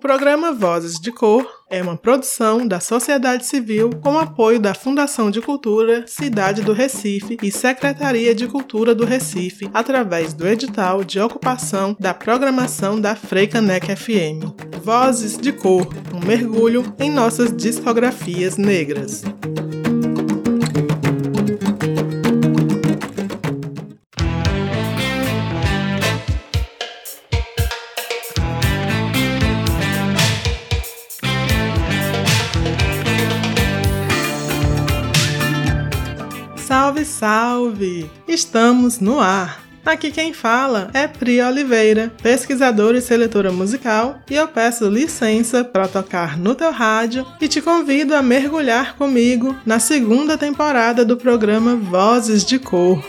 programa Vozes de Cor é uma produção da sociedade civil com apoio da Fundação de Cultura Cidade do Recife e Secretaria de Cultura do Recife, através do edital de ocupação da programação da Freicanec FM. Vozes de Cor um mergulho em nossas discografias negras. Salve! Estamos no ar! Aqui quem fala é Pri Oliveira, pesquisadora e seletora musical, e eu peço licença para tocar no teu rádio e te convido a mergulhar comigo na segunda temporada do programa Vozes de Cor.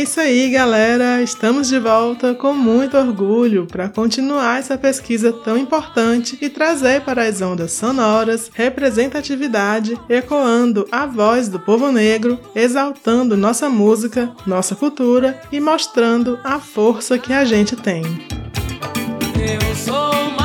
É isso aí, galera. Estamos de volta com muito orgulho para continuar essa pesquisa tão importante e trazer para as ondas sonoras representatividade, ecoando a voz do povo negro, exaltando nossa música, nossa cultura e mostrando a força que a gente tem. Eu sou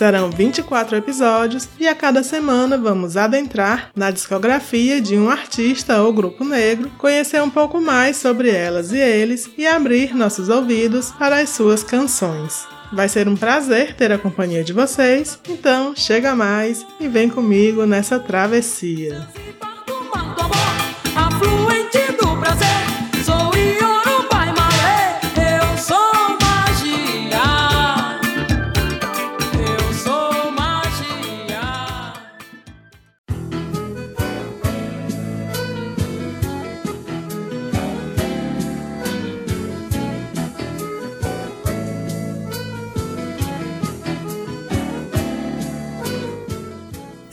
Serão 24 episódios e a cada semana vamos adentrar na discografia de um artista ou grupo negro, conhecer um pouco mais sobre elas e eles e abrir nossos ouvidos para as suas canções. Vai ser um prazer ter a companhia de vocês, então chega mais e vem comigo nessa travessia.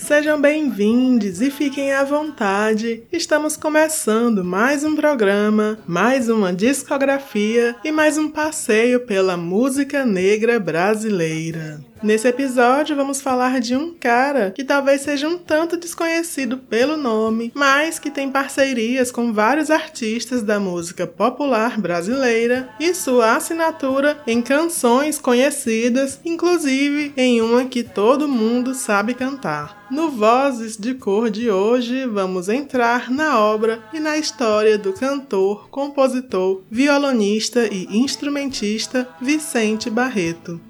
Sejam bem-vindos e fiquem à vontade. Estamos começando mais um programa, mais uma discografia e mais um passeio pela música negra brasileira. Nesse episódio, vamos falar de um cara que talvez seja um tanto desconhecido pelo nome, mas que tem parcerias com vários artistas da música popular brasileira e sua assinatura em canções conhecidas, inclusive em uma que todo mundo sabe cantar. No Vozes de Cor de hoje, vamos entrar na obra e na história do cantor, compositor, violonista e instrumentista Vicente Barreto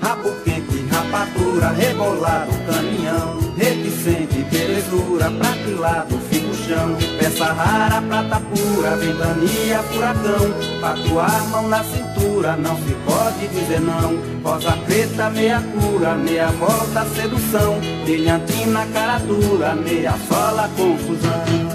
rabo quente, rapadura, rebolado, caminhão, reticente, belezura, pra que lado fica o chão, peça rara, prata pura, ventania, furacão, tatuar mão na cintura, não se pode dizer não, rosa preta, meia cura, meia volta, sedução, brilhantina, cara dura, meia sola, confusão.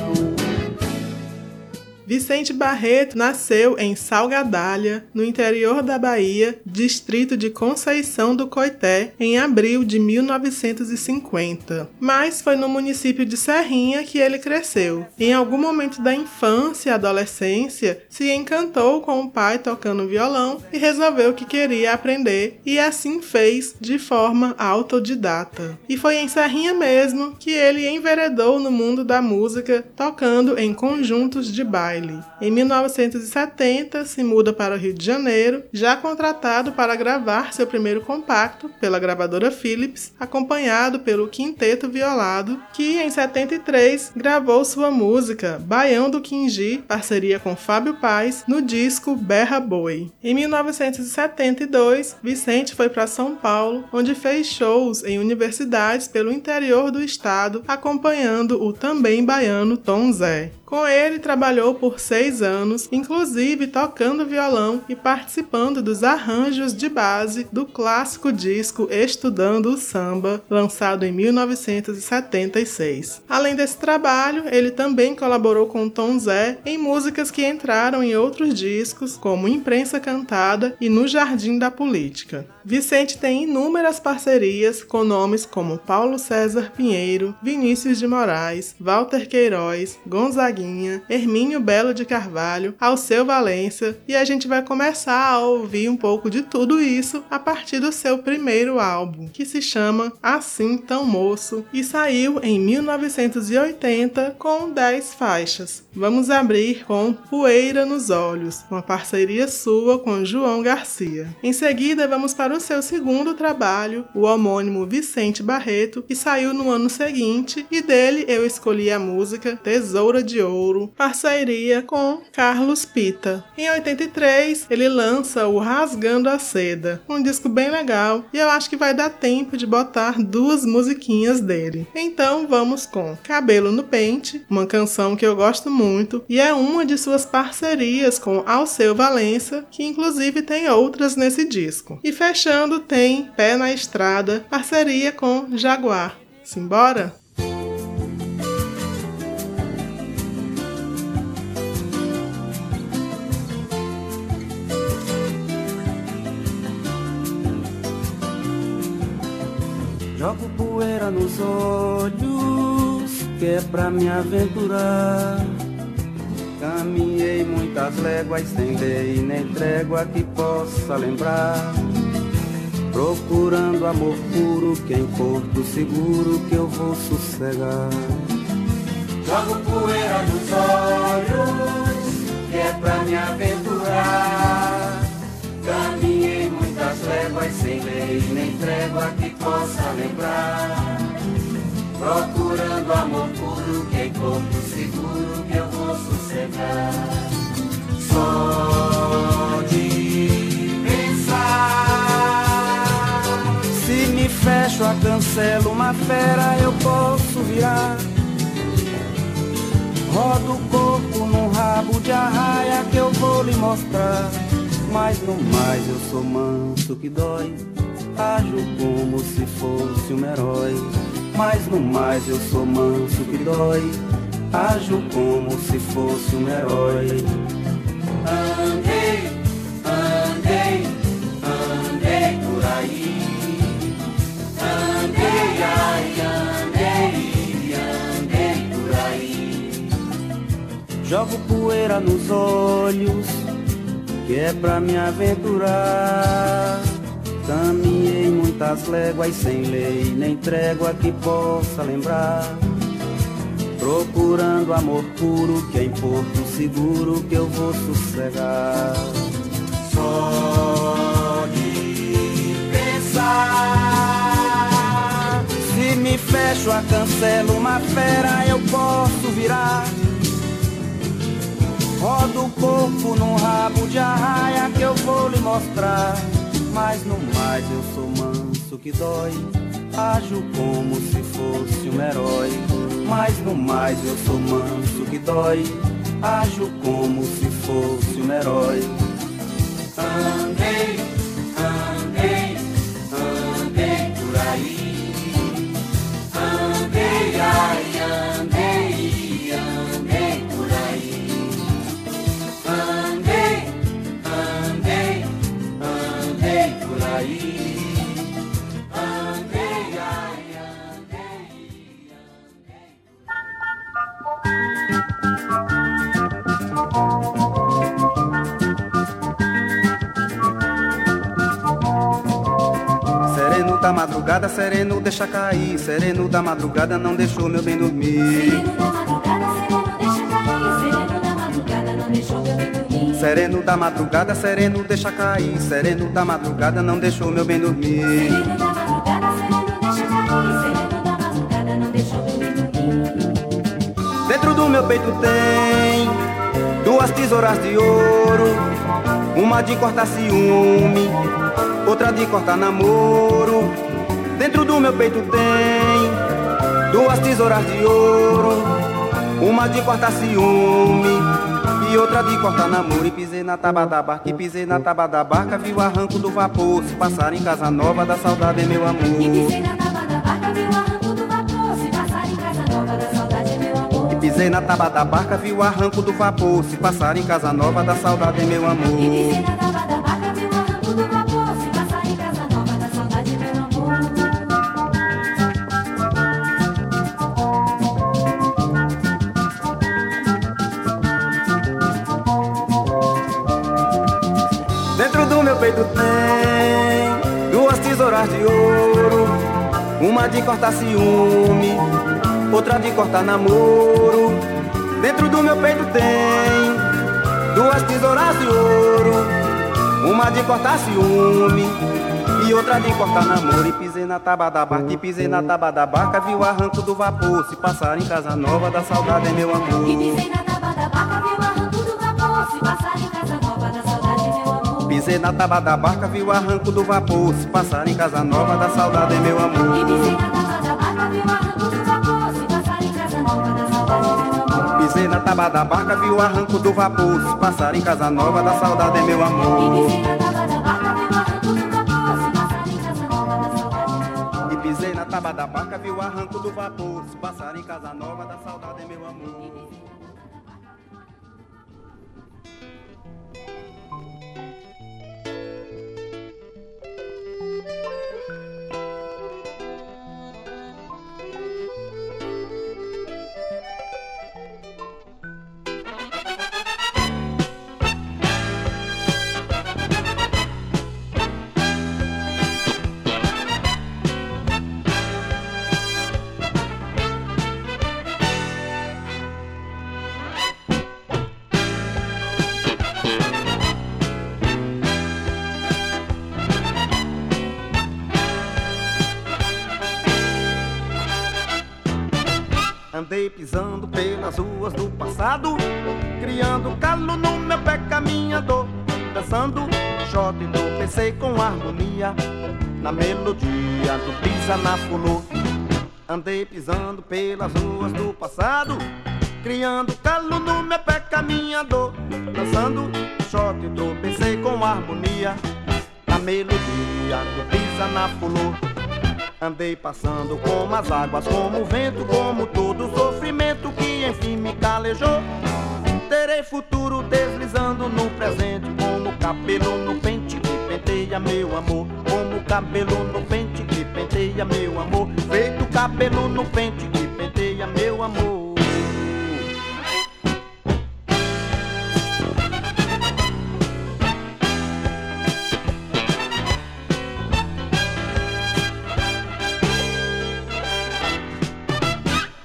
Vicente Barreto nasceu em Salgadalha, no interior da Bahia, distrito de Conceição do Coité, em abril de 1950. Mas foi no município de Serrinha que ele cresceu. Em algum momento da infância e adolescência, se encantou com o pai tocando violão e resolveu que queria aprender, e assim fez de forma autodidata. E foi em Serrinha mesmo que ele enveredou no mundo da música, tocando em conjuntos de baile Em 1970, se muda para o Rio de Janeiro, já contratado para gravar seu primeiro compacto pela gravadora Philips, acompanhado pelo Quinteto Violado, que em 73 gravou sua música Baião do Quingi, parceria com Fábio Paz, no disco Berra Boi. Em 1972, Vicente foi para São Paulo, onde fez shows em universidades pelo interior do estado, acompanhando o também baiano Tom Zé. Com ele, trabalhou por seis anos, inclusive tocando violão e participando dos arranjos de base do clássico disco Estudando o Samba, lançado em 1976. Além desse trabalho, ele também colaborou com Tom Zé em músicas que entraram em outros discos, como Imprensa Cantada e No Jardim da Política. Vicente tem inúmeras parcerias com nomes como Paulo César Pinheiro, Vinícius de Moraes, Walter Queiroz, Gonzaguinha Gonzaguinha, Hermínio Belo de Carvalho, Alceu Valença, e a gente vai começar a ouvir um pouco de tudo isso a partir do seu primeiro álbum, que se chama Assim Tão Moço e saiu em 1980 com 10 faixas. Vamos abrir com Poeira nos Olhos, uma parceria sua com João Garcia. Em seguida, vamos para o seu segundo trabalho, o homônimo Vicente Barreto, que saiu no ano seguinte, e dele eu escolhi a música Tesoura de Ouro, parceria com Carlos Pita. Em 83, ele lança o Rasgando a Seda, um disco bem legal, e eu acho que vai dar tempo de botar duas musiquinhas dele. Então vamos com Cabelo no Pente, uma canção que eu gosto muito, e é uma de suas parcerias com Alceu Valença, que inclusive tem outras nesse disco. E fechando tem Pé na Estrada, parceria com Jaguar. Simbora? Poeira nos olhos, que é pra me aventurar. Caminhei muitas léguas sem lei, nem trégua que possa lembrar. Procurando amor puro, que em porto seguro que eu vou sossegar. Jogo poeira nos olhos, que é pra me aventurar. Caminhei muitas léguas sem lei, nem trégua que possa lembrar. Procurando amor puro, que em corpo seguro que eu vou sossegar. Só de pensar. Se me fecho a cancelo uma fera, eu posso virar. Rodo o corpo num rabo de arraia que eu vou lhe mostrar. Mas no mais eu sou manso que dói. Ajo como se fosse um herói. Mas no mais eu sou manso que dói. Ajo como se fosse um herói. Andei, andei, andei por aí. Andei, ai, andei, andei por aí. Jogo poeira nos olhos, que é pra me aventurar. Caminhei muitas léguas sem lei, nem trégua que possa lembrar. Procurando amor puro, que é em porto seguro que eu vou sossegar. Só de pensar. Se me fecho a cancelo uma fera, eu posso virar. Rodo o corpo num rabo de arraia que eu vou lhe mostrar. Mas no mais eu sou manso que dói. Ajo como se fosse um herói. Mas no mais eu sou manso que dói. Ajo como se fosse um herói. Andei, madrugada, sereno deixa cair. Sereno da madrugada não deixou meu bem dormir. Sereno da madrugada, sereno deixa cair. Sereno da madrugada não deixou meu bem dormir. Sereno da madrugada, sereno deixa cair. Sereno da madrugada não deixou meu bem dormir. Sereno da madrugada, sereno deixa cair. Sereno da madrugada não deixou meu bem dormir. Dentro do meu peito tem duas tesouras de ouro, uma de cortar ciúme, outra de cortar namoro. Dentro do meu peito tem duas tesouras de ouro, uma de cortar ciúme e outra de cortar namoro. E pisei na tábua da barca, e pisei na tábua da barca, vi o arranco do vapor. Se passar em casa nova, da saudade, meu amor. E pisei na tábua da barca, vi o arranco do vapor. Se passar em casa nova, da saudade, meu amor. Pisei na tábua da barca, vi o arranco do vapor. Se passar em casa nova, da saudade, meu amor. De cortar ciúme, outra de cortar namoro. Dentro do meu peito tem duas tesouras de ouro. Uma de cortar ciúme e outra de cortar namoro. E pisei na tábua da barca, e pisei na tábua da barca, vi o arranco do vapor. Se passar em casa nova, da saudade é meu amor. E pisei na tábua da barca, vi o arranco do vapor. Se passar em casa Pisei na tábua da barca, vi o arranco do vapor. Se passar em casa nova, da saudade meu amor. E pisei na tábua da barca, vi o arranco do vapor. Se passar em casa nova, da saudade meu amor. Pisei na tábua da barca, vi o arranco do vapor. Se passar em casa nova, da saudade meu amor. E pisei na tábua da barca, vi o arranco do vapor. Se passar em casa nova, da saudade meu amor. E pisei na tábua da barca, vi o arranco do vapor. Se passar em casa nova, da saudade meu amor. Pisando pelas ruas do passado, criando calo no meu pé caminhador, dançando shot e pensei com harmonia na melodia do pisa na fulô. Andei pisando pelas ruas do passado, criando calo no meu pé caminhador, dançando shot e pensei com harmonia na melodia do pisa na fulô. Andei passando como as águas, como o vento, como todo o sofrimento que enfim me calejou. Terei futuro deslizando no presente, como cabelo no pente que penteia meu amor. Como cabelo no pente que penteia meu amor. Feito cabelo no pente que penteia meu amor.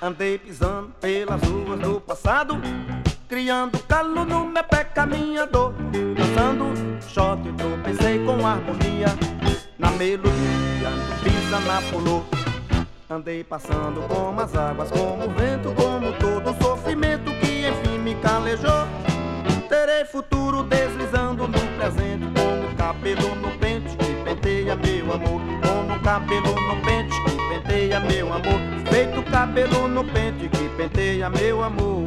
Andei pisando pelas ruas do passado, criando calo no meu pé caminhador, dançando shot e tropecei com harmonia na melodia do pisa na pulou. Andei passando como as águas, como o vento, como todo o sofrimento que enfim me calejou. Terei futuro deslizando no presente, como cabelo no pente que penteia meu amor, como cabelo no pente que penteia meu amor, feito cabelo no pente que penteia meu amor.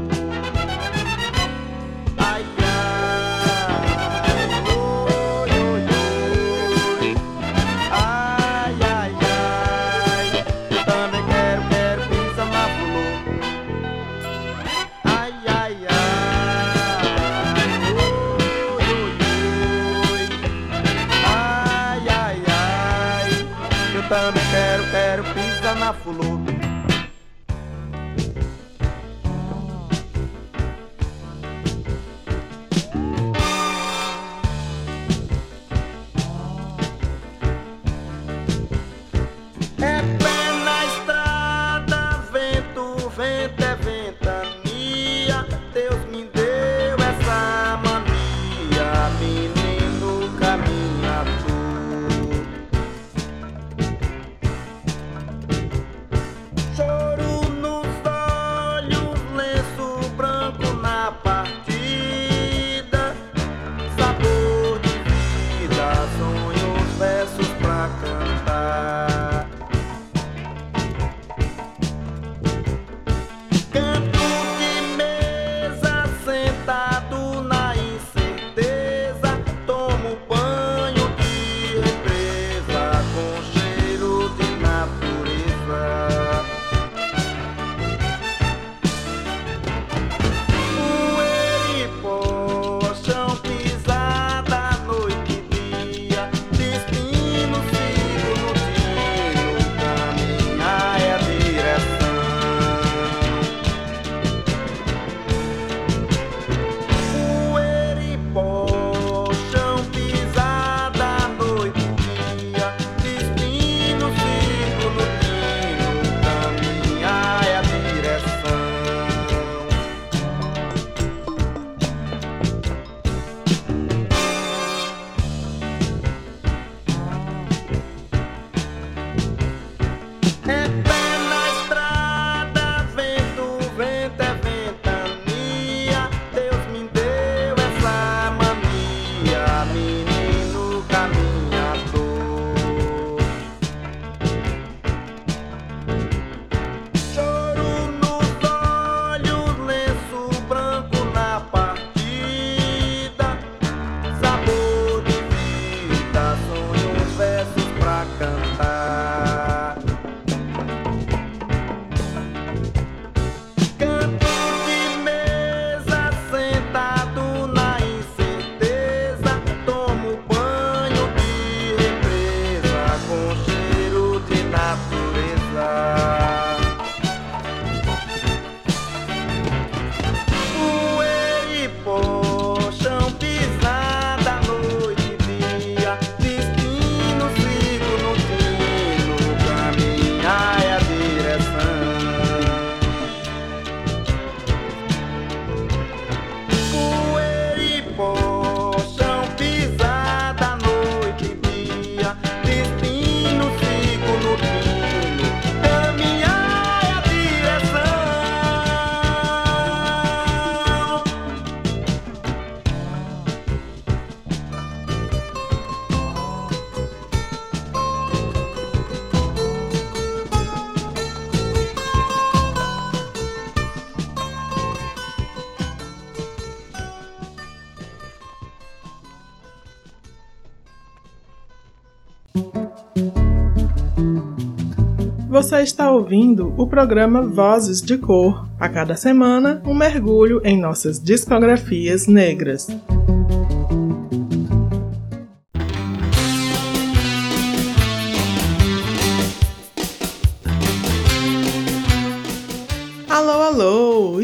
Você está ouvindo o programa Vozes de Cor. A cada semana, um mergulho em nossas discografias negras.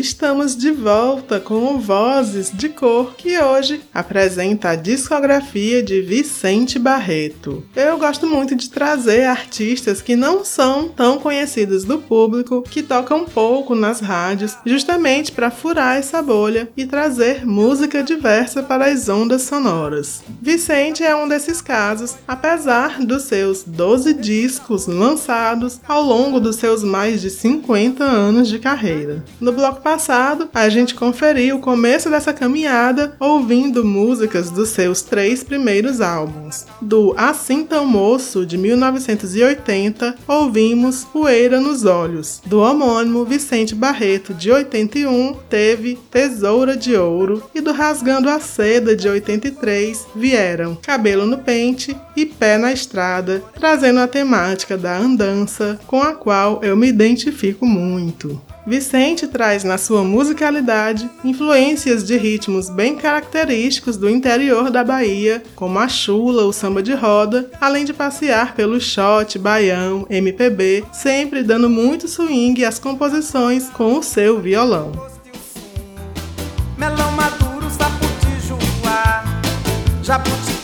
Estamos de volta com o Vozes de Cor, que hoje apresenta a discografia de Vicente Barreto. Eu gosto muito de trazer artistas que não são tão conhecidos do público, que tocam pouco nas rádios, justamente para furar essa bolha e trazer música diversa para as ondas sonoras. Vicente é um desses casos, apesar dos seus 12 discos lançados ao longo dos seus mais de 50 anos de carreira. No bloco passado, a gente conferiu o começo dessa caminhada ouvindo músicas dos seus três primeiros álbuns. Do Assim Tão Moço, de 1980, ouvimos Poeira nos Olhos. Do homônimo Vicente Barreto, de 81, teve Tesoura de Ouro. E do Rasgando a Seda, de 83, vieram Cabelo no Pente e Pé na Estrada, trazendo a temática da andança, com a qual eu me identifico muito. Vicente traz na sua musicalidade influências de ritmos bem característicos do interior da Bahia, como a chula, o samba de roda, além de passear pelo shot, baião, MPB, sempre dando muito swing às composições com o seu violão. Melão maduro, jabuticaba, teu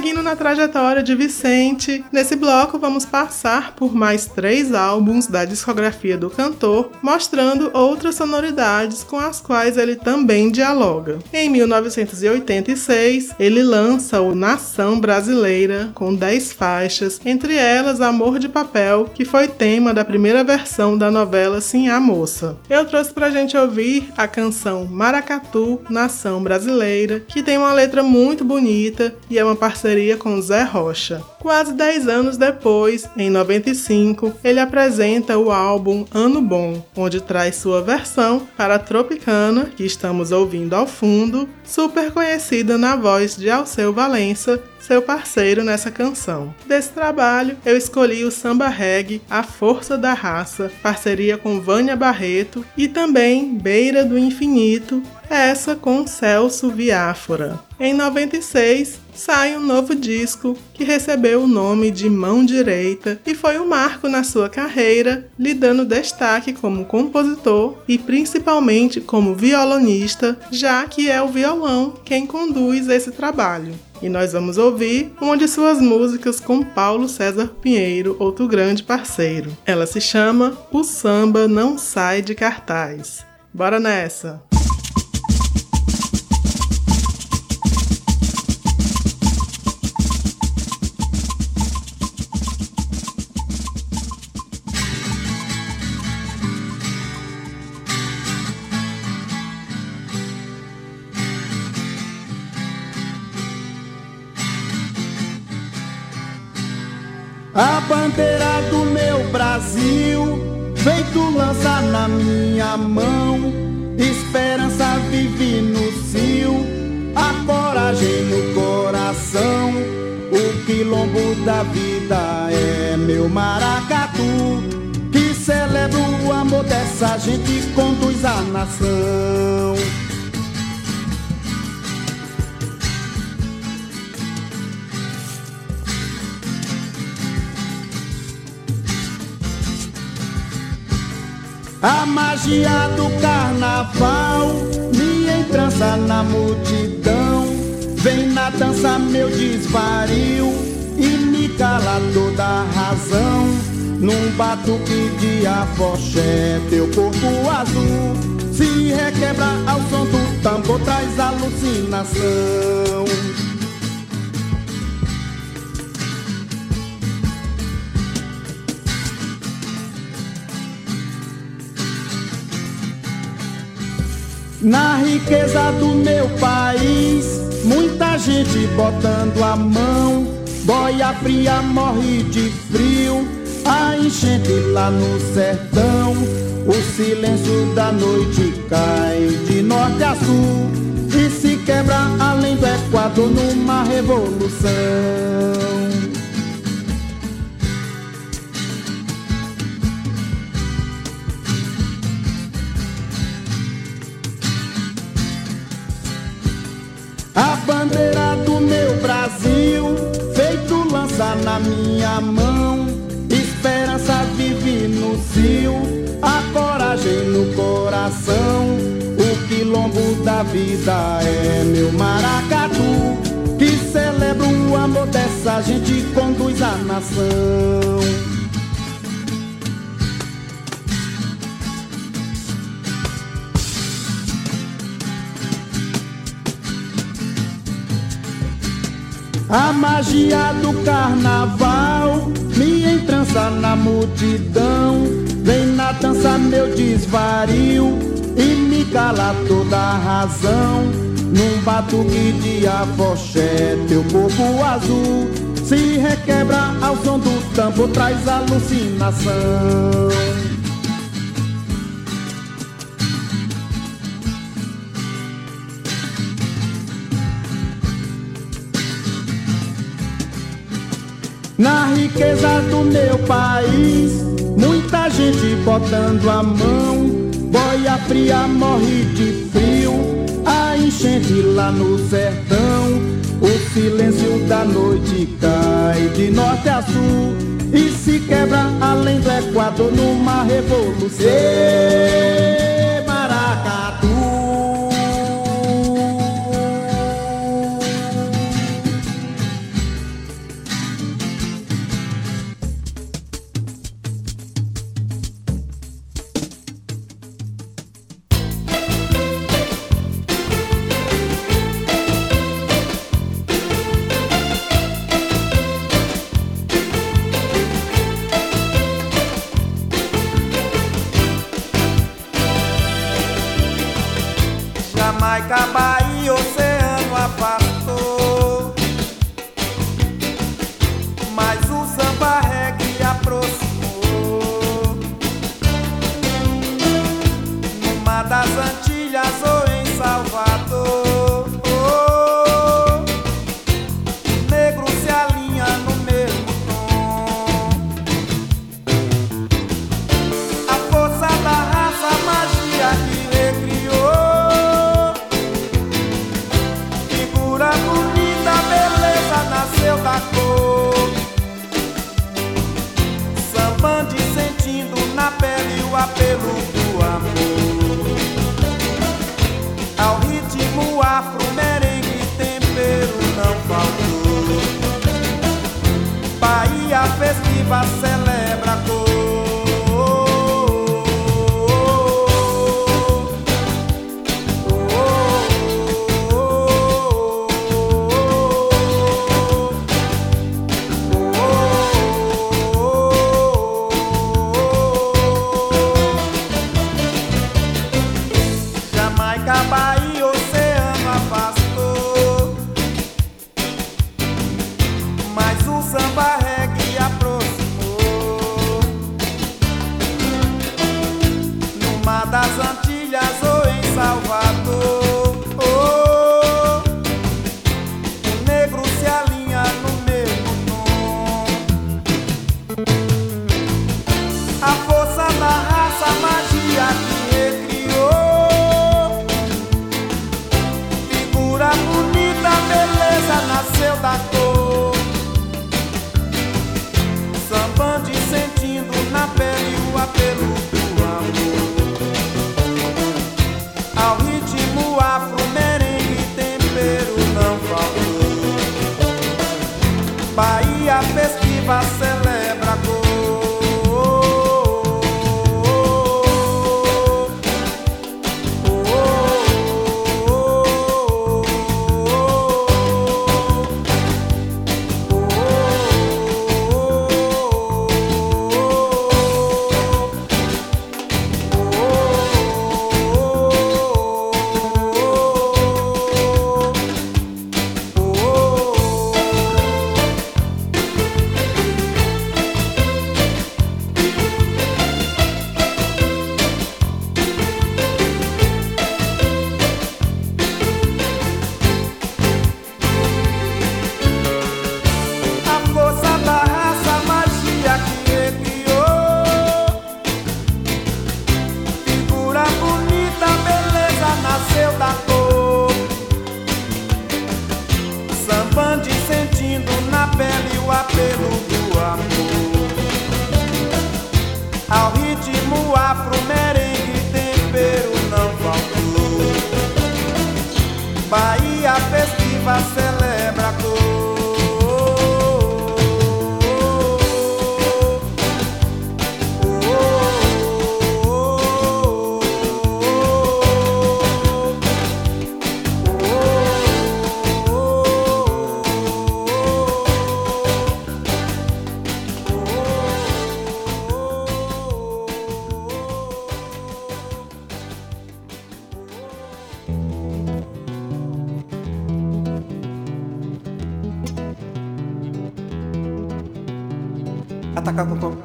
Seguindo na trajetória de Vicente, nesse bloco vamos passar por mais três álbuns da discografia do cantor, mostrando outras sonoridades com as quais ele também dialoga. Em 1986, ele lança o Nação Brasileira, com 10 faixas, entre elas Amor de Papel, que foi tema da primeira versão da novela Sim a Moça. Eu trouxe pra gente ouvir a canção Maracatu, Nação Brasileira, que tem uma letra muito bonita e é uma parceria com Zé Rocha. Quase 10 anos depois, em 95, ele apresenta o álbum Ano Bom, onde traz sua versão para Tropicana, que estamos ouvindo ao fundo, super conhecida na voz de Alceu Valença, seu parceiro nessa canção. Desse trabalho, eu escolhi o samba reggae A Força da Raça, parceria com Vânia Barreto, e também Beira do Infinito, essa com Celso Viáfora. Em 96, sai um novo disco que recebeu o nome de Mão Direita e foi um marco na sua carreira, lhe dando destaque como compositor e principalmente como violonista, já que é o violão quem conduz esse trabalho. E nós vamos ouvir uma de suas músicas com Paulo César Pinheiro, outro grande parceiro. Ela se chama O Samba Não Sai de Cartaz. Bora nessa! A bandeira do meu Brasil, feito lança na minha mão. Esperança vive no cio, a coragem no coração. O quilombo da vida é meu maracatu, que celebra o amor dessa gente e conduz a nação. A magia do carnaval me entrança na multidão. Vem na dança meu desvario e me cala toda a razão. Num batuque de afoxé, teu corpo azul se requebra ao som do tambor, traz alucinação. Na riqueza do meu país, muita gente botando a mão. Boia fria morre de frio, a enchente lá no sertão. O silêncio da noite cai de norte a sul e se quebra além do Equador numa revolução. Bandeira do meu Brasil, feito lança na minha mão. Esperança vive no cio, a coragem no coração. O quilombo da vida é meu maracatu, que celebra o amor dessa gente conduz a nação. A magia do carnaval me entrança na multidão. Vem na dança meu desvario e me cala toda a razão. Num batuque de afoxé, teu corpo azul se requebra ao som do tambor, traz alucinação. Na riqueza do meu país, muita gente botando a mão. Boia fria morre de frio, a enchente lá no sertão. O silêncio da noite cai de norte a sul e se quebra além do Equador numa revolução. Ataca com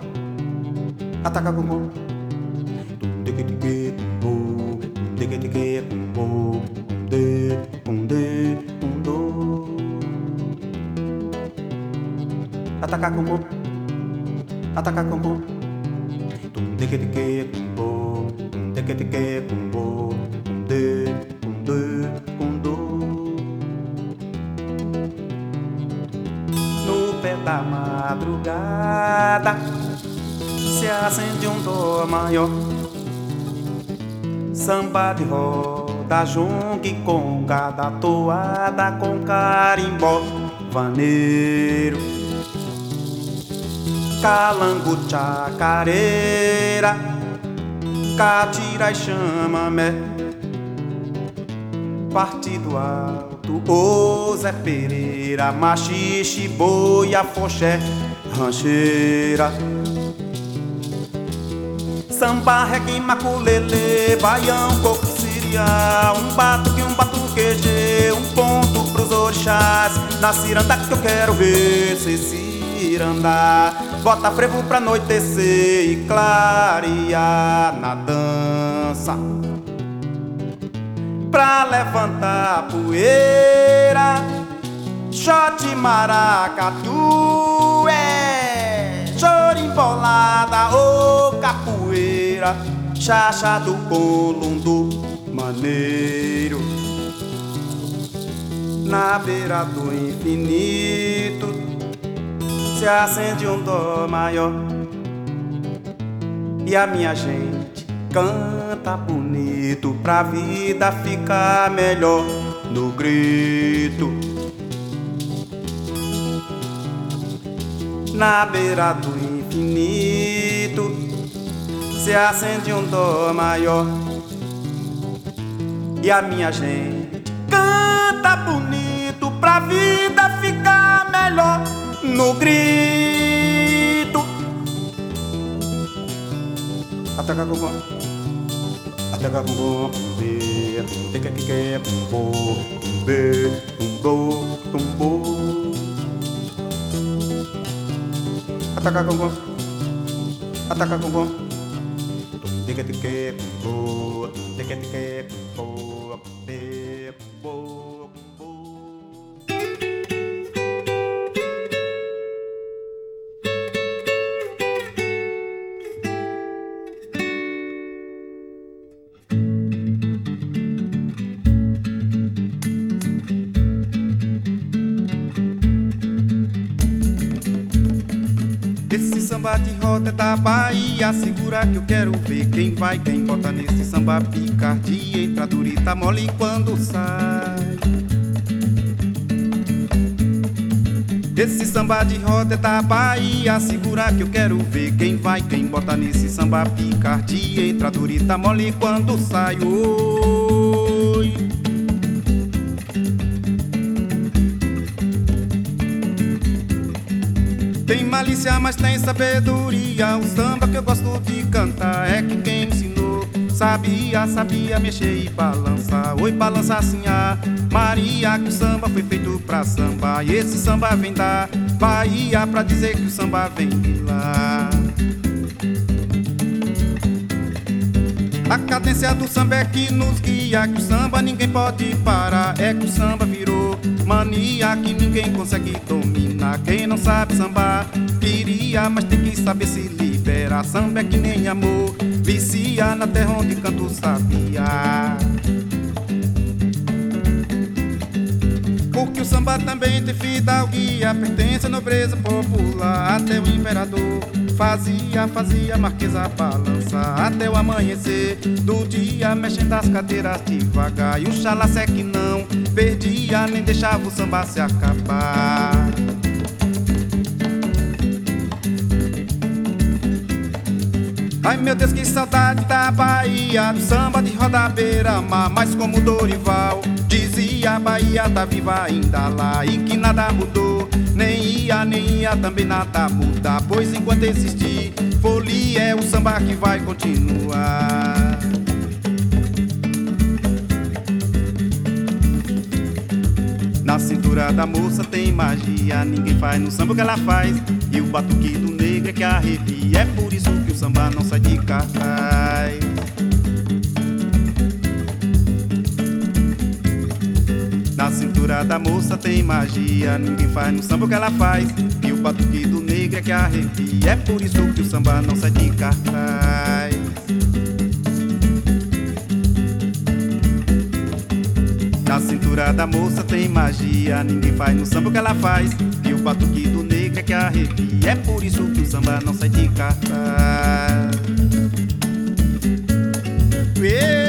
roda, junque com cada toada, com carimbó, vaneiro, calango, chacareira, catira e chamamé. Partido alto, ô Zé Pereira, machixe, boi, afoxé, rancheira. Samba, reggae, maculele, baião, coco, siria Um batuque, um batuqueje, um ponto pros orixás. Na ciranda que eu quero ver cê ciranda. Bota frevo pra anoitecer e clarear na dança. Pra levantar a poeira Shot maracatu, é. Chorimbolada, ô capoeira. Chacha do colundo maneiro. Na beira do infinito Se acende um dó maior. E a minha gente canta bonito Pra vida ficar melhor no grito. Na beira do infinito se acende um dó maior e a minha gente canta bonito pra vida ficar melhor no grito. Ataca com ataca com tem que que um bo, um bê, um do, um bo. Ataca com ataca com tem que que um bo, tem que que samba de roda é da Bahia. Segura que eu quero ver quem vai Quem bota nesse samba picardia. Entra durita mole quando sai. Esse samba de roda da Bahia. Segura que eu quero ver quem vai Quem bota nesse samba picardia. Entra durita mole quando sai. Oi Malícia, mas tem sabedoria. O samba que eu gosto de cantar é que quem me ensinou sabia, sabia mexer e balançar. Oi, balança assim, ah, Maria, que o samba foi feito pra samba. E esse samba vem da Bahia pra dizer que o samba vem de lá. A cadência do samba é que nos guia, que o samba ninguém pode parar. É que o samba virou mania que ninguém consegue dominar. Quem sabe sambar, queria, mas tem que saber se liberar. Samba é que nem amor, vicia na terra onde canto sabia. Porque o samba também tem fidalguia, pertence à nobreza popular. Até o imperador fazia, fazia marquesa balançar. Até o amanhecer do dia, mexendo as cadeiras devagar. E o xalacé que não perdia, nem deixava o samba se acabar. Ai meu Deus, que saudade da Bahia, do samba de roda beira-mar. Mas como Dorival dizia, a Bahia tá viva ainda lá e que nada mudou. Nem ia, nem ia, também nada muda. Pois enquanto existir folia, é o samba que vai continuar. Na cintura da moça tem magia, ninguém faz no samba o que ela faz. E o batuque do negro é que arrepia, é por isso que o samba não sai de cartaz. Na cintura da moça tem magia, ninguém faz no samba o que ela faz. E o batuque do negro é que arrepia, é por isso que o samba não sai de cartaz. Cintura da moça tem magia, ninguém faz no samba o que ela faz. E o batuque do negro é que arrepia, é por isso que o samba não sai de cartaz. Você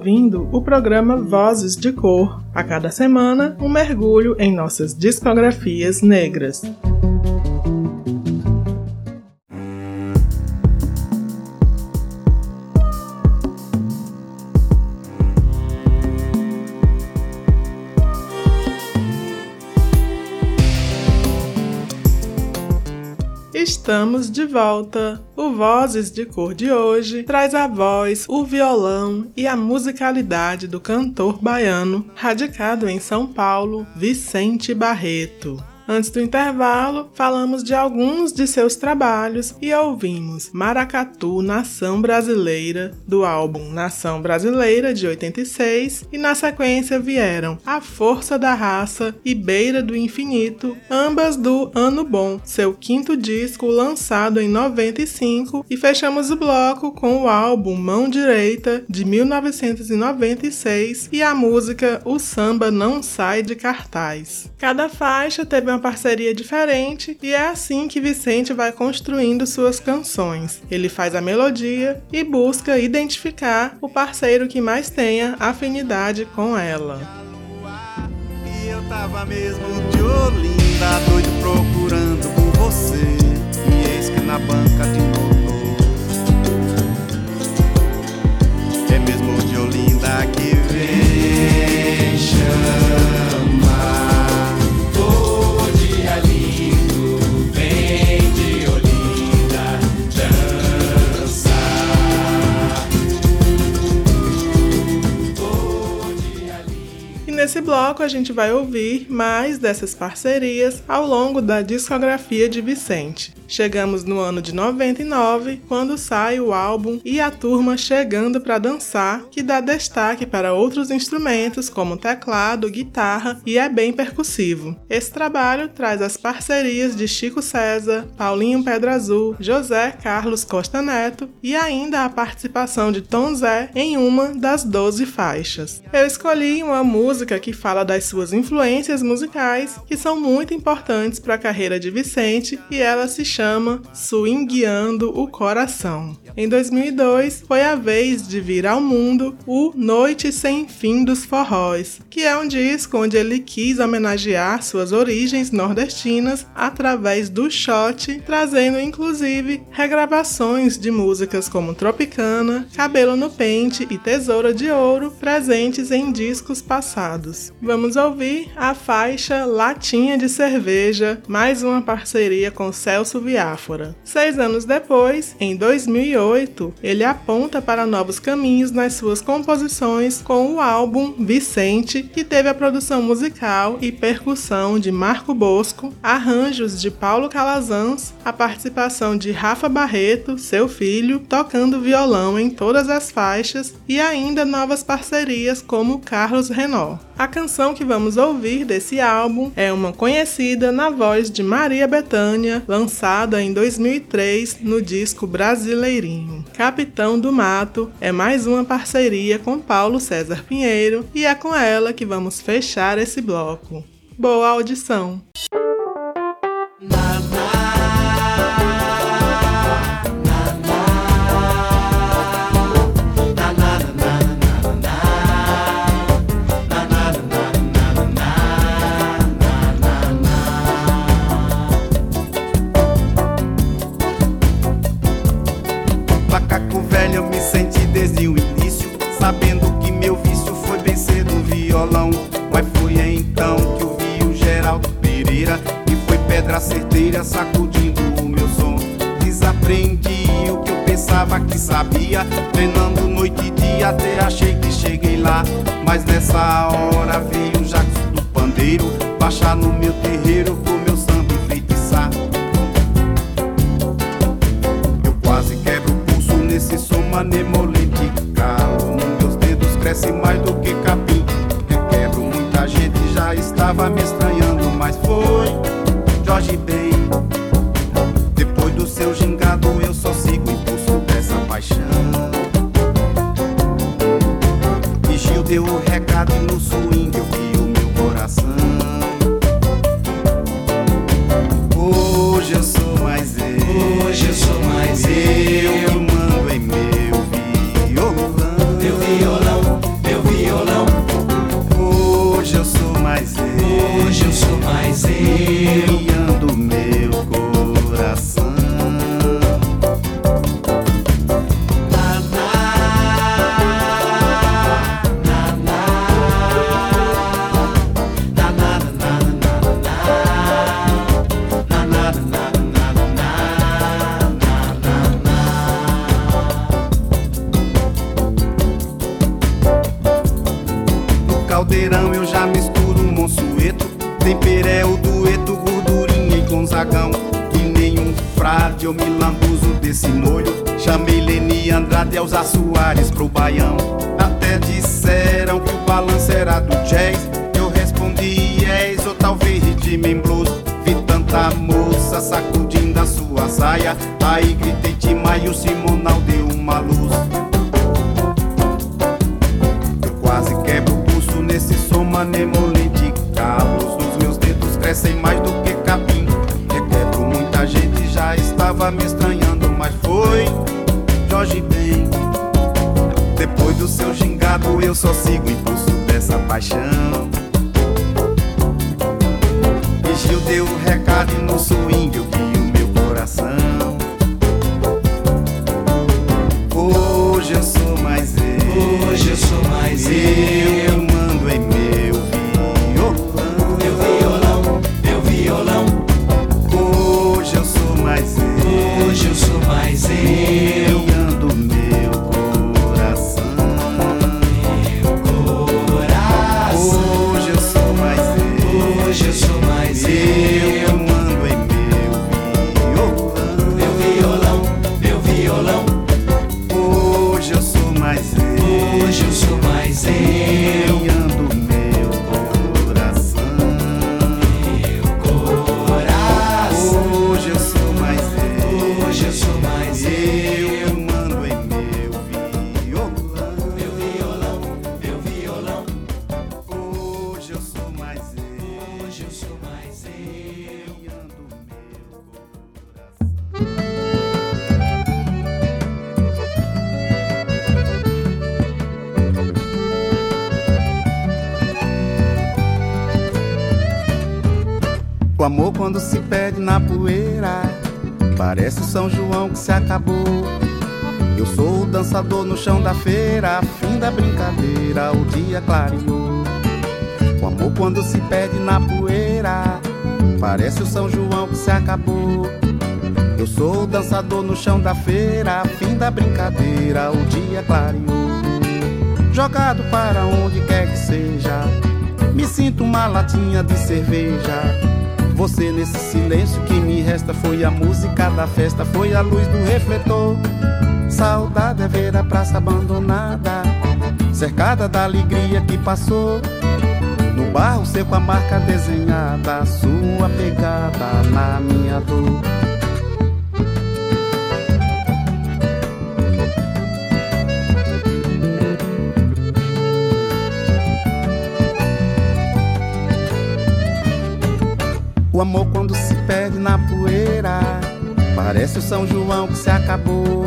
ouvindo o programa Vozes de Cor. A cada semana, um mergulho em nossas discografias negras. Estamos de volta. O Vozes de Cor de hoje traz a voz, o violão e a musicalidade do cantor baiano, radicado em São Paulo, Vicente Barreto. Antes do intervalo, falamos de alguns de seus trabalhos e ouvimos Maracatu Nação Brasileira, do álbum Nação Brasileira de 86, e na sequência vieram A Força da Raça e Beira do Infinito, ambas do Ano Bom, seu quinto disco lançado em 95, e fechamos o bloco com o álbum Mão Direita de 1996 e a música O Samba Não Sai de Cartaz. Cada faixa teve uma parceria diferente e é assim que Vicente vai construindo suas canções. Ele faz a melodia e busca identificar o parceiro que mais tenha afinidade com ela. É mesmo de Olinda que nesse bloco a gente vai ouvir mais dessas parcerias ao longo da discografia de Vicente. Chegamos no ano de 99, quando sai o álbum E a Turma Chegando para Dançar, que dá destaque para outros instrumentos como teclado, guitarra e é bem percussivo. Esse trabalho traz as parcerias de Chico César, Paulinho Pedra Azul, José Carlos Costa Neto e ainda a participação de Tom Zé em uma das 12 faixas. Eu escolhi uma música que fala das suas influências musicais, que são muito importantes para a carreira de Vicente, e ela se chama Swingueando o Coração. Em 2002, foi a vez de vir ao mundo o Noite Sem Fim dos Forróis, que é um disco onde ele quis homenagear suas origens nordestinas através do shot, trazendo inclusive regravações de músicas como Tropicana, Cabelo no Pente e Tesoura de Ouro, presentes em discos passados. Vamos ouvir a faixa Latinha de Cerveja, mais uma parceria com Celso Viáfora. Seis anos depois, em 2008, ele aponta para novos caminhos nas suas composições com o álbum Vicente, que teve a produção musical e percussão de Marco Bosco, arranjos de Paulo Calazans, a participação de Rafa Barreto, seu filho, tocando violão em todas as faixas e ainda novas parcerias como Carlos Renault. A canção que vamos ouvir desse álbum é uma conhecida na voz de Maria Bethânia, lançada em 2003 no disco Brasileirinho. Capitão do Mato é mais uma parceria com Paulo César Pinheiro e é com ela que vamos fechar esse bloco. Boa audição! Pedra certeira sacudindo o meu som. Desaprendi o que eu pensava que sabia, treinando noite e dia até achei que cheguei lá. Mas nessa hora veio o Jackson do pandeiro, baixar no meu terreiro com meu samba enfeitiçar. Eu quase quebro o pulso nesse som manemolente acabou Eu sou dançador no chão da feira Fim da brincadeira, o dia clareou Jogado para onde quer que seja Me sinto uma latinha de cerveja você nesse silêncio que me resta foi a música da festa, foi a luz do refletor. Saudade é ver a praça abandonada, cercada da alegria que passou. No barro seco a marca desenhada, sua pegada na minha dor. O amor quando se perde na poeira Parece o São João que se acabou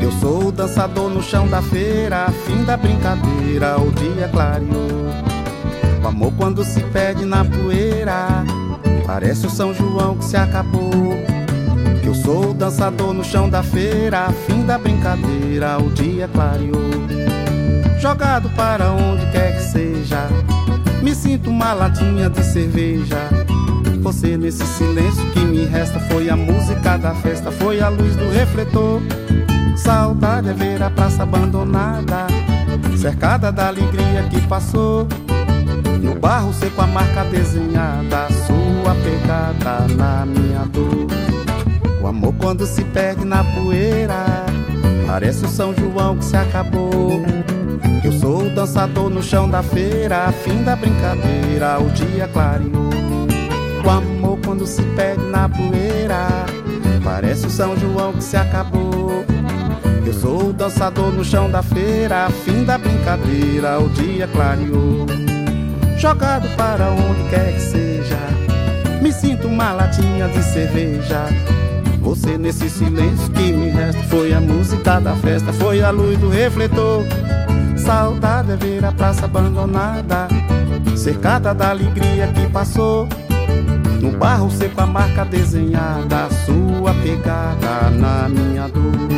Eu sou o dançador no chão da feira Fim da brincadeira, o dia clareou O amor quando se perde na poeira Parece o São João que se acabou Eu sou o dançador no chão da feira Fim da brincadeira, o dia clareou Jogado para onde quer que seja Me sinto uma latinha de cerveja você nesse silêncio que me resta foi a música da festa, foi a luz do refletor. Saudade é ver a praça abandonada, cercada da alegria que passou. No barro seco a marca desenhada, sua pegada na minha dor. O amor quando se perde na poeira, parece o São João que se acabou. Eu sou o dançador no chão da feira, fim da brincadeira, o dia clareou. O amor quando se perde na poeira Parece o São João que se acabou Eu sou o dançador no chão da feira Fim da brincadeira, o dia clareou Jogado para onde quer que seja. Me sinto uma latinha de cerveja. Você nesse silêncio que me resta. Foi a música da festa, foi a luz do refletor. Saudade é ver a praça abandonada Cercada da alegria que passou. No barro seco a marca desenhada, sua pegada na minha dor.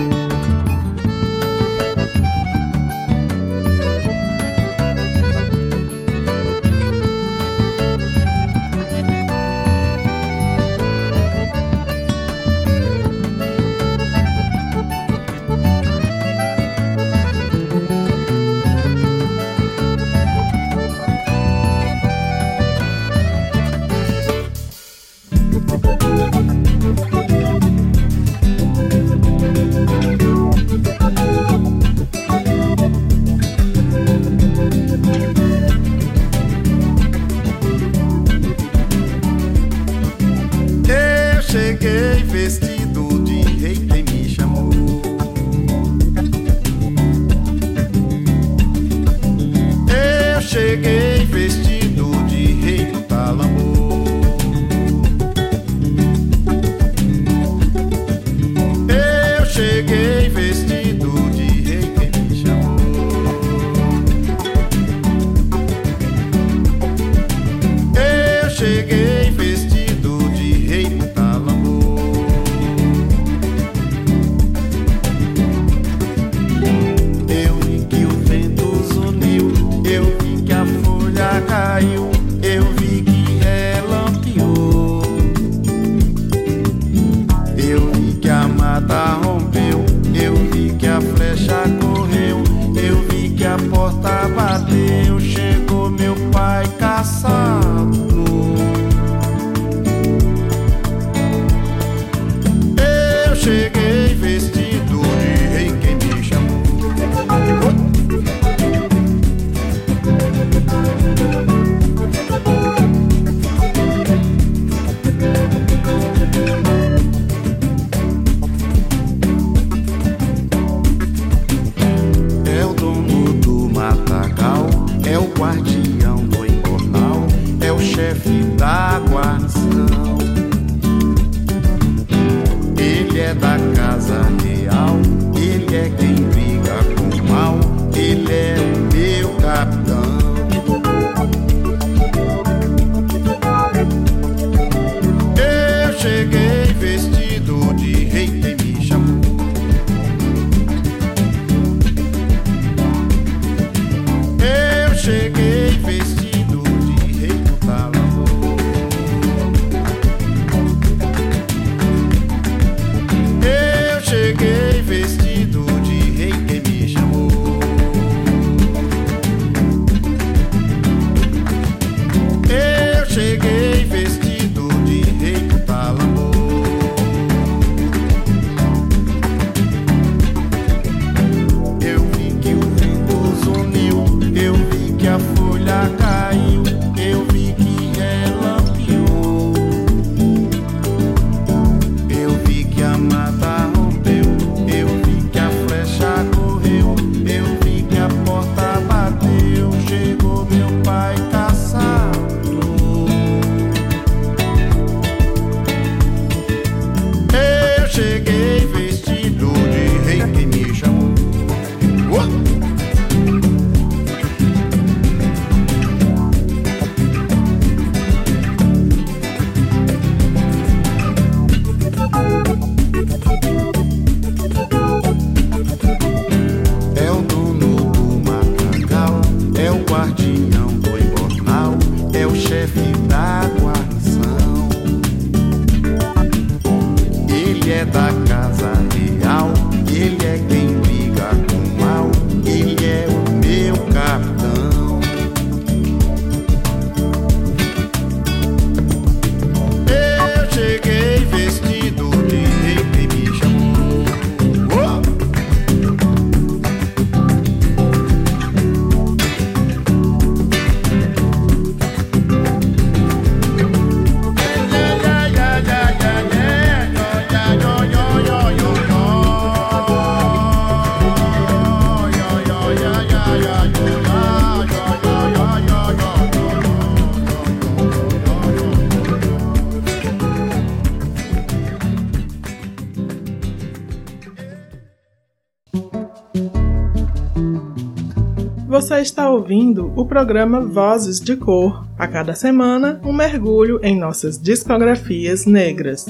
Você está ouvindo o programa Vozes de Cor. A cada semana, um mergulho em nossas discografias negras.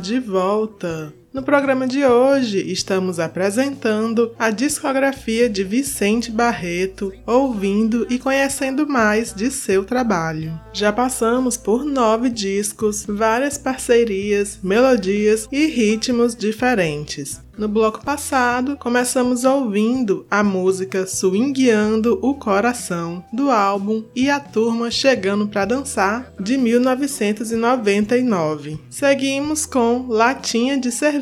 De volta. No programa de hoje, estamos apresentando a discografia de Vicente Barreto, ouvindo e conhecendo mais de seu trabalho. Já passamos por nove discos, várias parcerias, melodias e ritmos diferentes. No bloco passado, começamos ouvindo a música Swingueando o Coração, do álbum E a Turma Chegando para Dançar, de 1999. Seguimos com Latinha de Cerveja,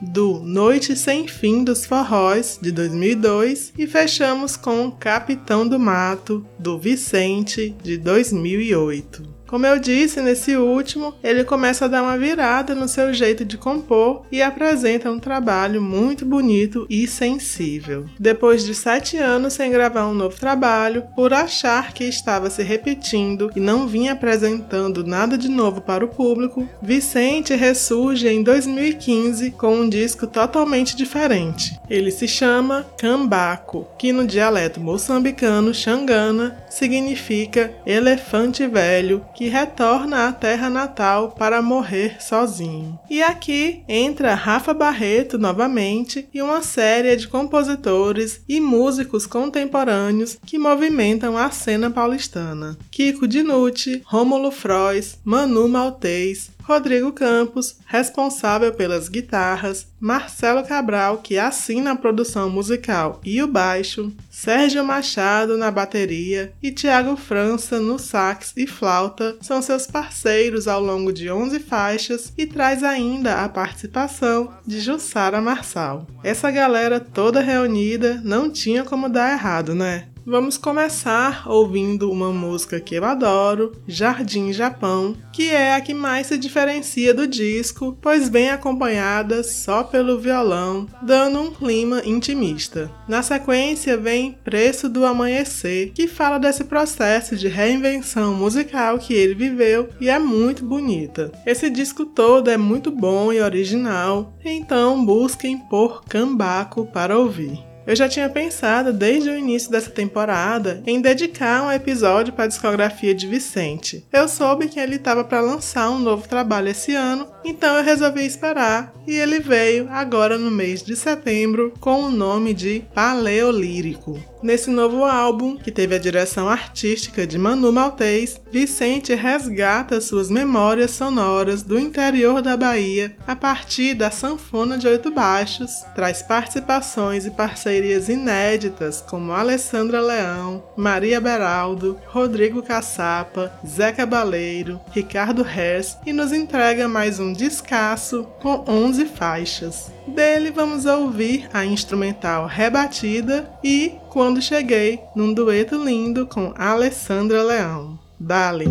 do Noite Sem Fim dos Forróis, de 2002. E fechamos com Capitão do Mato, do Vicente, de 2008. Como eu disse, nesse último, ele começa a dar uma virada no seu jeito de compor e apresenta um trabalho muito bonito e sensível. Depois de sete anos sem gravar um novo trabalho, por achar que estava se repetindo e não vinha apresentando nada de novo para o público, Vicente ressurge em 2015 com um disco totalmente diferente. Ele se chama Cambaco, que no dialeto moçambicano xangana significa elefante velho que retorna à terra natal para morrer sozinho. E aqui entra Rafa Barreto novamente e uma série de compositores e músicos contemporâneos que movimentam a cena paulistana. Kiko Dinucci, Rômulo Frois, Manu Maltês, Rodrigo Campos, responsável pelas guitarras, Marcelo Cabral, que assina a produção musical e o baixo, Sérgio Machado na bateria e Tiago França no sax e flauta são seus parceiros ao longo de 11 faixas e traz ainda a participação de Jussara Marçal. Essa galera toda reunida não tinha como dar errado, né? Vamos começar ouvindo uma música que eu adoro, Jardim Japão, que é a que mais se diferencia do disco, pois vem acompanhada só pelo violão, dando um clima intimista. Na sequência vem Preço do Amanhecer, que fala desse processo de reinvenção musical que ele viveu e é muito bonita. Esse disco todo é muito bom e original, então busquem por Cambaco para ouvir. Eu já tinha pensado desde o início dessa temporada em dedicar um episódio para a discografia de Vicente. Eu soube que ele estava para lançar um novo trabalho esse ano, então eu resolvi esperar e ele veio agora no mês de setembro com o nome de Paleolírico. Nesse novo álbum, que teve a direção artística de Manu Maltês, Vicente resgata suas memórias sonoras do interior da Bahia a partir da sanfona de oito baixos, traz participações e parcerias inéditas como Alessandra Leão, Maria Beraldo, Rodrigo Caçapa, Zé Cabaleiro, Ricardo Hers e nos entrega mais um descasso com 11 faixas. Dele vamos ouvir a instrumental Rebatida e Quando Cheguei, num dueto lindo com Alessandra Leão. Dale!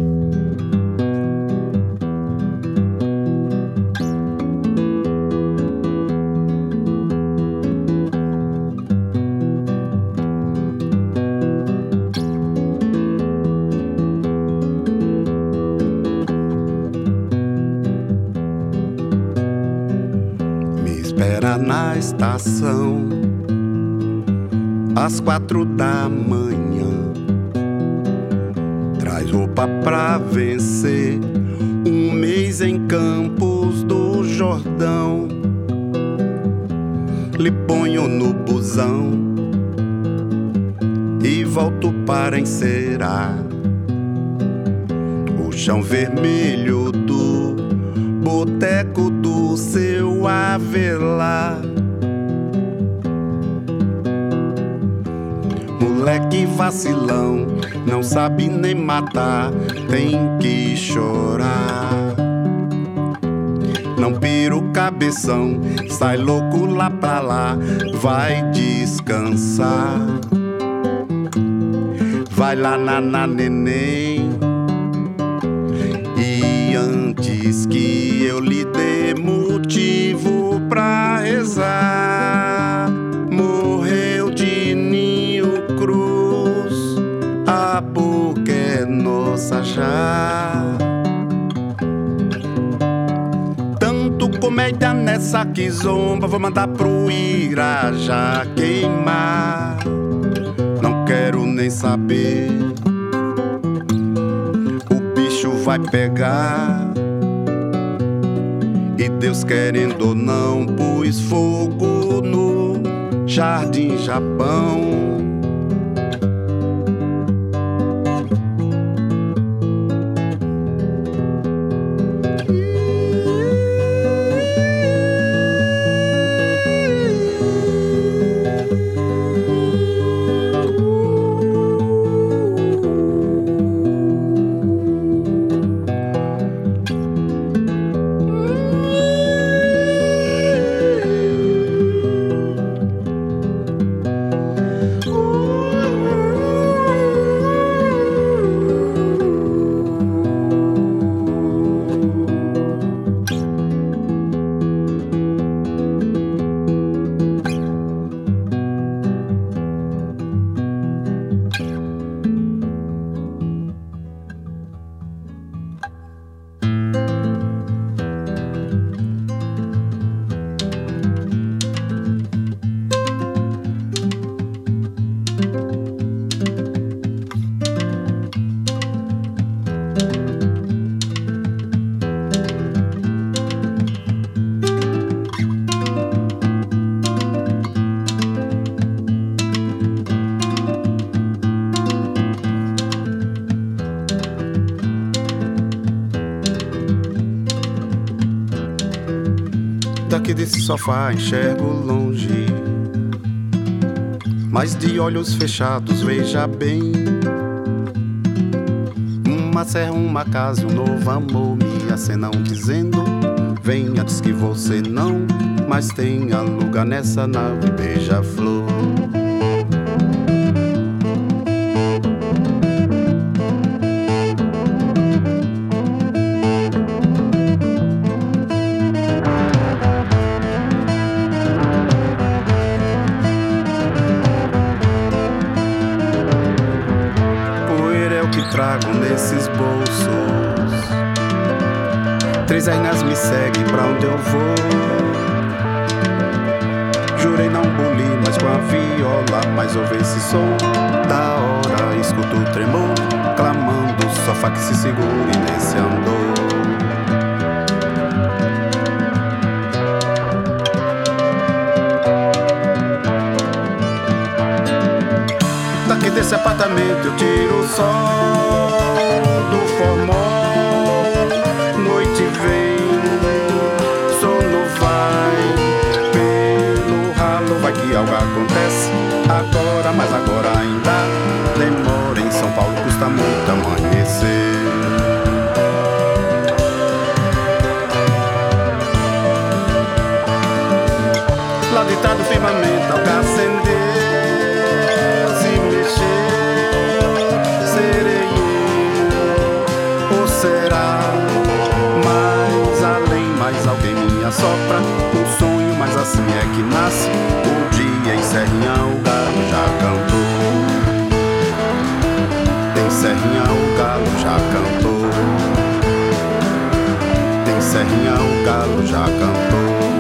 Me espera na estação às quatro da manhã. Traz roupa pra vencer um mês em Campos do Jordão. Lhe ponho no busão e volto para encerar o chão vermelho do boteco do seu avelar. Vacilão, não sabe nem matar, tem que chorar. Não pira o cabeção, sai louco lá pra lá, vai descansar. Vai lá na, na neném. Nessa que zomba, vou mandar pro Irajá queimar. Não quero nem saber o bicho vai pegar. E Deus querendo ou não, pus fogo no Jardim Japão. Sofá enxergo longe. Mas de olhos fechados, veja bem. Uma serra, uma casa um novo amor me acenam dizendo: Venha, diz que você não, mas tenha lugar nessa nave beija-flor. Será mais além, mais alguém me assopra um sonho, mas assim é que nasce o dia em Serrinha, o galo já cantou. Em Serrinha, o galo já cantou. Em Serrinha, o galo já cantou.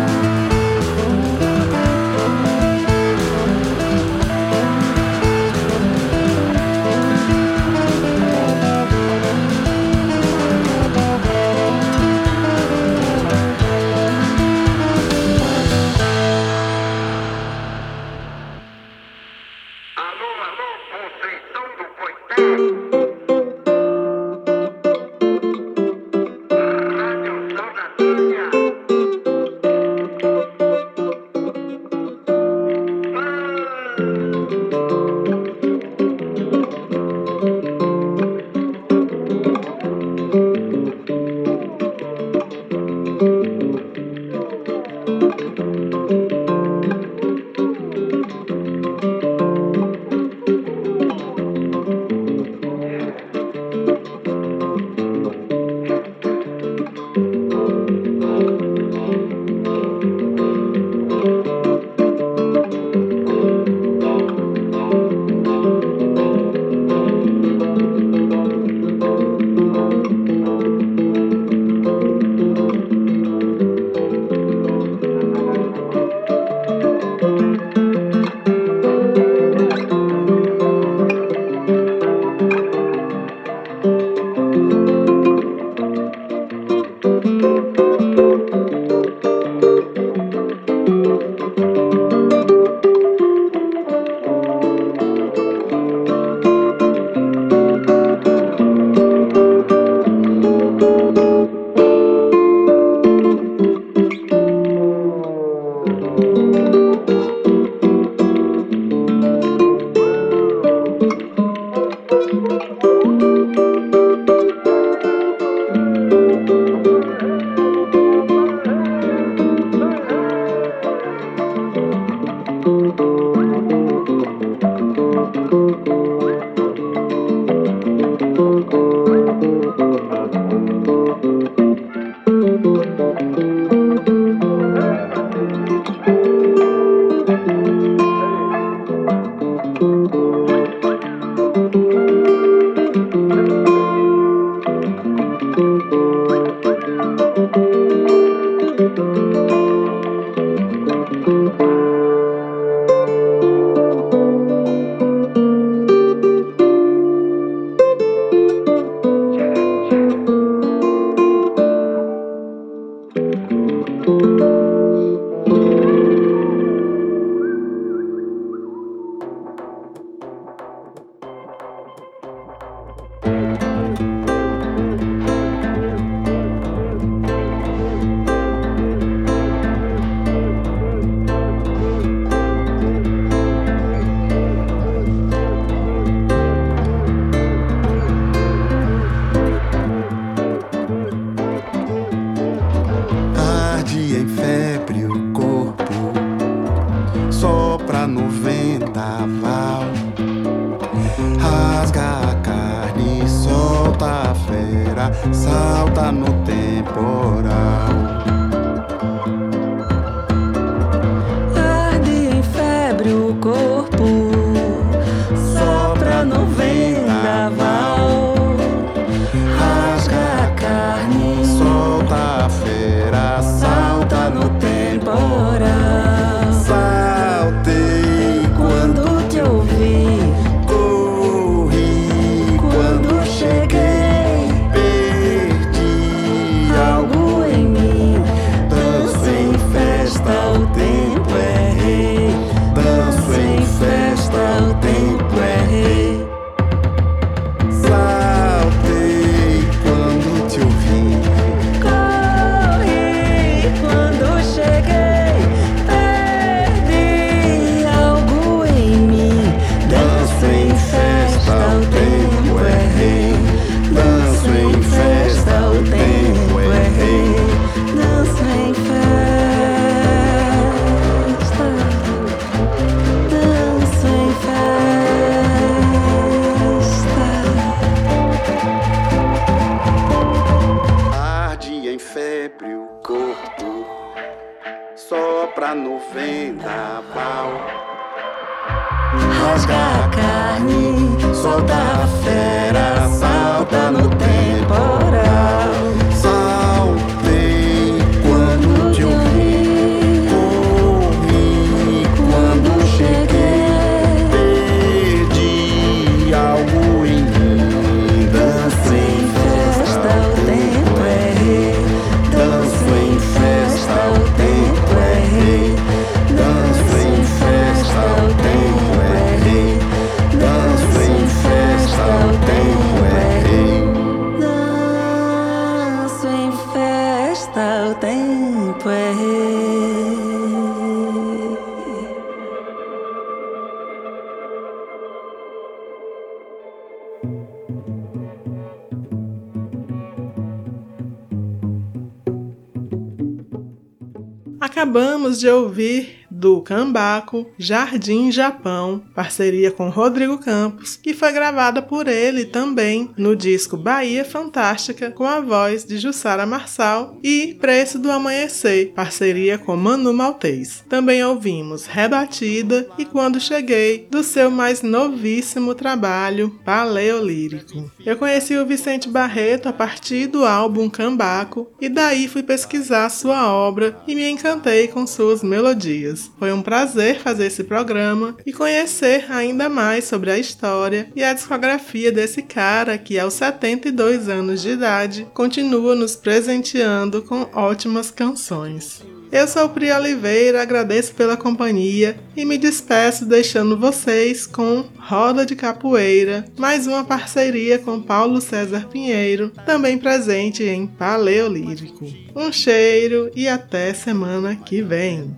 Do Cambaco Jardim Japão, parceria com Rodrigo Campos, foi gravada por ele também no disco Bahia Fantástica, com a voz de Jussara Marçal, e Preço do Amanhecer, parceria com Manu Maltês. Também ouvimos Rebatida e Quando Cheguei, do seu mais novíssimo trabalho, Paleolírico. Eu conheci o Vicente Barreto a partir do álbum Cambaco e daí fui pesquisar sua obra e me encantei com suas melodias. Foi um prazer fazer esse programa e conhecer ainda mais sobre a história e a discografia desse cara que, aos 72 anos de idade, continua nos presenteando com ótimas canções. Eu sou Pri Oliveira, agradeço pela companhia e me despeço deixando vocês com Roda de Capoeira, mais uma parceria com Paulo César Pinheiro, também presente em Paleolírico. Um cheiro e até semana que vem.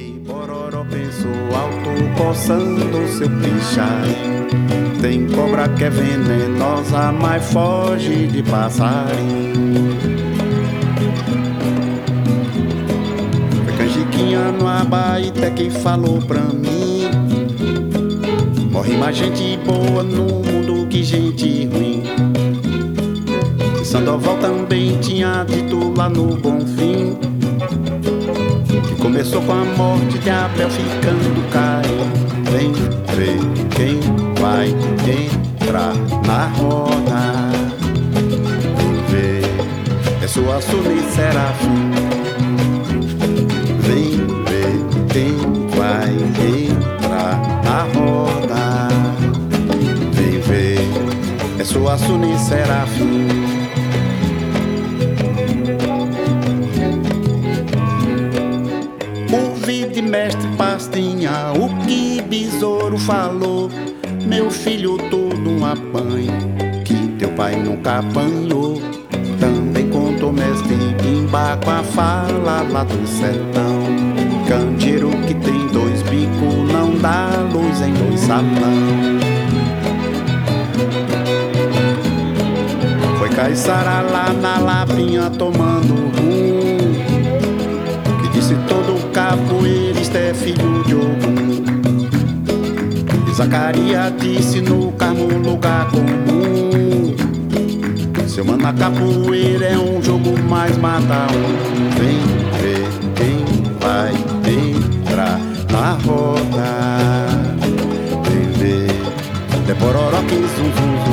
E Bororó pensou alto, coçando seu pichain. Tem cobra que é venenosa, mas foge de passarinho. Foi canjiquinha no Abaité que falou pra mim. Morre mais gente boa no mundo que gente ruim. E Sandoval também tinha dito lá no Bonfim. Que começou com a morte de Abel ficando Caim. Vem ver quem vai entrar na roda. Vem ver, é sua Suni Serafim. Vem ver quem vai entrar na roda. Vem ver, é sua Suni Serafim. Mestre Pastinha o que Besouro falou. Meu filho todo um apanho que teu pai nunca apanhou. Também contou mestre Pimba com a fala lá do sertão. Candeeiro que tem dois bicos não dá luz em dois salão. Foi Caissara lá na lapinha tomando rum é filho de Ogum Zacarias disse no carmo lugar comum Seu mano na capoeira é um jogo mais mata um. Vem ver quem vai entrar na roda. Vem ver, Depororó que zum zum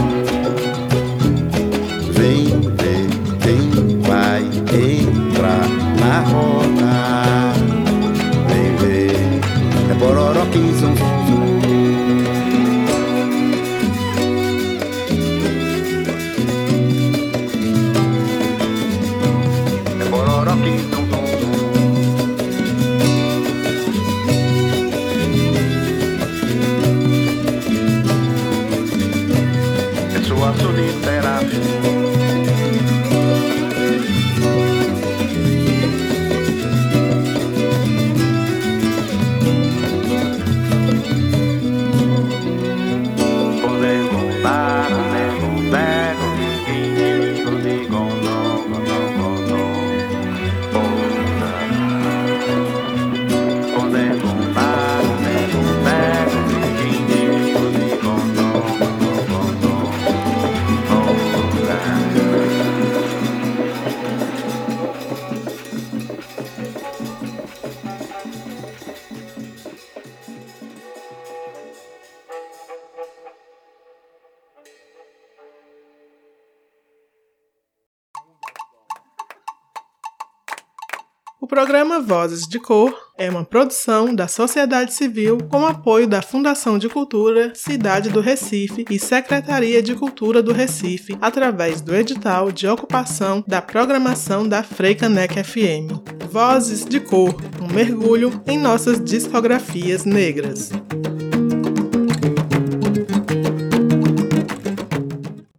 Vozes de Cor é uma produção da sociedade civil com apoio da Fundação de Cultura Cidade do Recife e Secretaria de Cultura do Recife, através do edital de ocupação da programação da Freicanec FM. Vozes de Cor, um mergulho em nossas discografias negras.